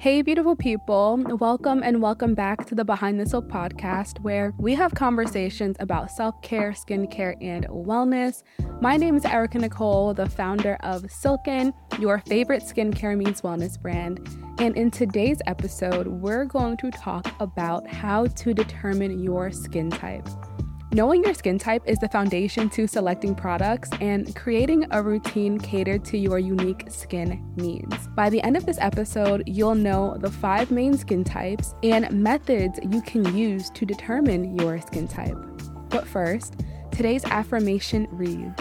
Hey, beautiful people. Welcome and welcome back to the Behind the Silk podcast, where we have conversations about self care, skincare, and wellness. My name is Erica Nicole, the founder of Silken, your favorite skincare meets wellness brand. And in today's episode, we're going to talk about how to determine your skin type. Knowing your skin type is the foundation to selecting products and creating a routine catered to your unique skin needs. By the end of this episode, you'll know the five main skin types and methods you can use to determine your skin type. But first, today's affirmation reads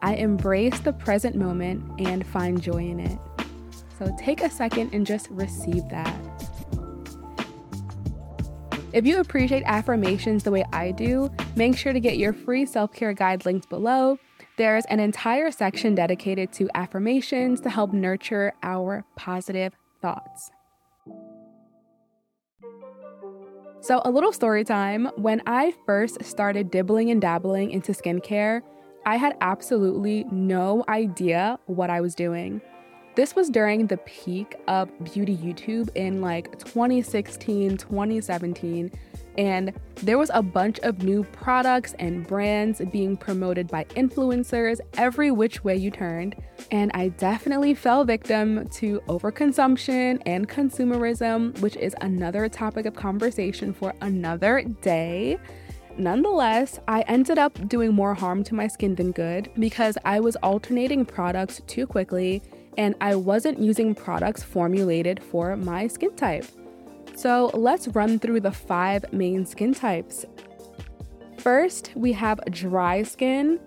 I embrace the present moment and find joy in it. So take a second and just receive that. If you appreciate affirmations the way I do, make sure to get your free self care guide linked below. There's an entire section dedicated to affirmations to help nurture our positive thoughts. So, a little story time. When I first started dibbling and dabbling into skincare, I had absolutely no idea what I was doing. This was during the peak of beauty YouTube in like 2016, 2017. And there was a bunch of new products and brands being promoted by influencers every which way you turned. And I definitely fell victim to overconsumption and consumerism, which is another topic of conversation for another day. Nonetheless, I ended up doing more harm to my skin than good because I was alternating products too quickly and I wasn't using products formulated for my skin type. So let's run through the five main skin types. First, we have dry skin.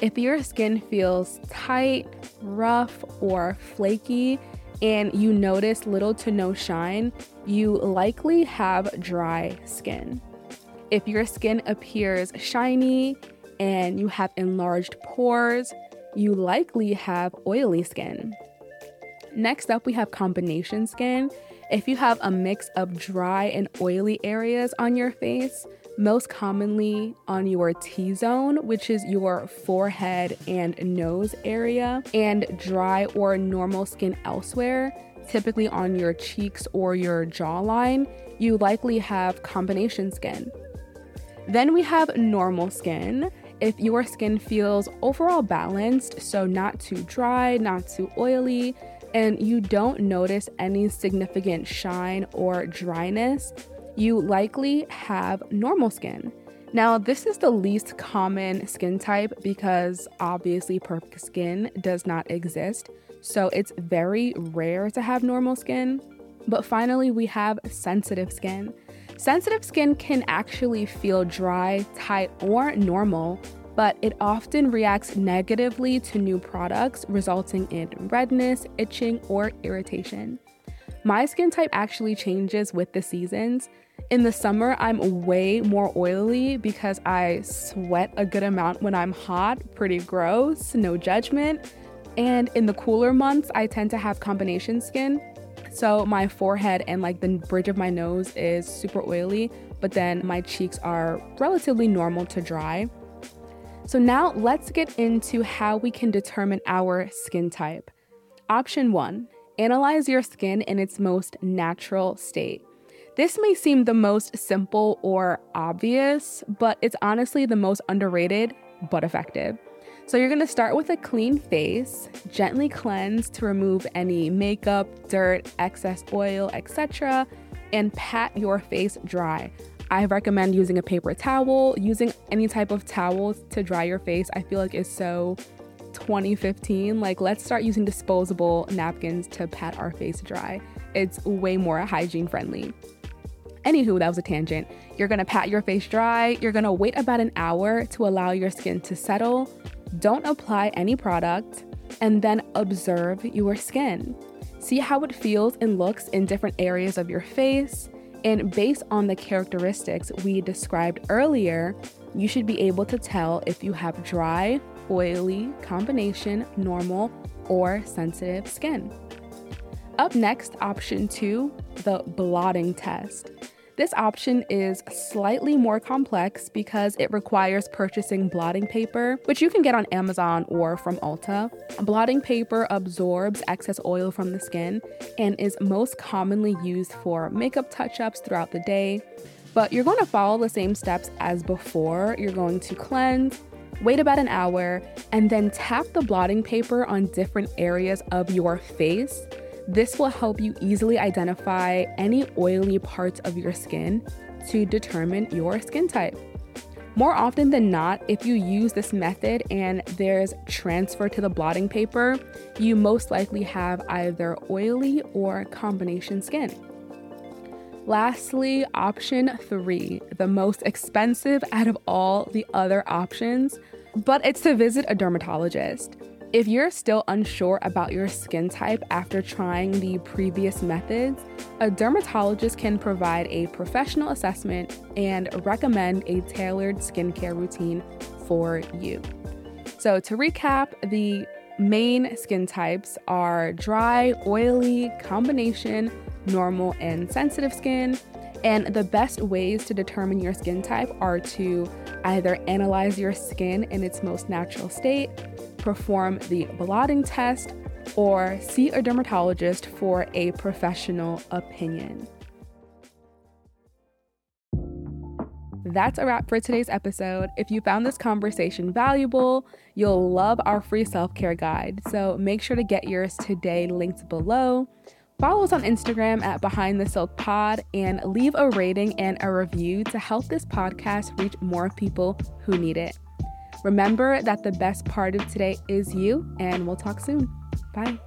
If your skin feels tight, rough, or flaky, and you notice little to no shine, you likely have dry skin. If your skin appears shiny and you have enlarged pores, you likely have oily skin. Next up, we have combination skin. If you have a mix of dry and oily areas on your face, most commonly on your T zone, which is your forehead and nose area, and dry or normal skin elsewhere, typically on your cheeks or your jawline, you likely have combination skin. Then we have normal skin. If your skin feels overall balanced, so not too dry, not too oily, and you don't notice any significant shine or dryness, you likely have normal skin. Now, this is the least common skin type because obviously perfect skin does not exist. So it's very rare to have normal skin. But finally, we have sensitive skin. Sensitive skin can actually feel dry, tight, or normal, but it often reacts negatively to new products, resulting in redness, itching, or irritation. My skin type actually changes with the seasons. In the summer, I'm way more oily because I sweat a good amount when I'm hot, pretty gross, no judgment. And in the cooler months, I tend to have combination skin. So my forehead and like the bridge of my nose is super oily, but then my cheeks are relatively normal to dry. So, now let's get into how we can determine our skin type. Option one analyze your skin in its most natural state. This may seem the most simple or obvious, but it's honestly the most underrated but effective. So, you're gonna start with a clean face, gently cleanse to remove any makeup, dirt, excess oil, etc., and pat your face dry. I recommend using a paper towel, using any type of towel to dry your face. I feel like it's so 2015. Like, let's start using disposable napkins to pat our face dry. It's way more hygiene friendly. Anywho, that was a tangent. You're gonna pat your face dry. You're gonna wait about an hour to allow your skin to settle. Don't apply any product, and then observe your skin. See how it feels and looks in different areas of your face. And based on the characteristics we described earlier, you should be able to tell if you have dry, oily, combination, normal, or sensitive skin. Up next, option two, the blotting test. This option is slightly more complex because it requires purchasing blotting paper, which you can get on Amazon or from Ulta. Blotting paper absorbs excess oil from the skin and is most commonly used for makeup touch ups throughout the day. But you're going to follow the same steps as before. You're going to cleanse, wait about an hour, and then tap the blotting paper on different areas of your face this will help you easily identify any oily parts of your skin to determine your skin type. More often than not, if you use this method and there's transfer to the blotting paper, you most likely have either oily or combination skin. Lastly, option three, the most expensive out of all the other options, but it's to visit a dermatologist. If you're still unsure about your skin type after trying the previous methods, a dermatologist can provide a professional assessment and recommend a tailored skincare routine for you. So, to recap, the main skin types are dry, oily, combination, normal, and sensitive skin. And the best ways to determine your skin type are to either analyze your skin in its most natural state perform the blotting test, or see a dermatologist for a professional opinion. That's a wrap for today's episode. If you found this conversation valuable, you'll love our free self care guide. So make sure to get yours today, linked below. Follow us on Instagram at Behind the Silk Pod and leave a rating and a review to help this podcast reach more people who need it. Remember that the best part of today is you, and we'll talk soon. Bye.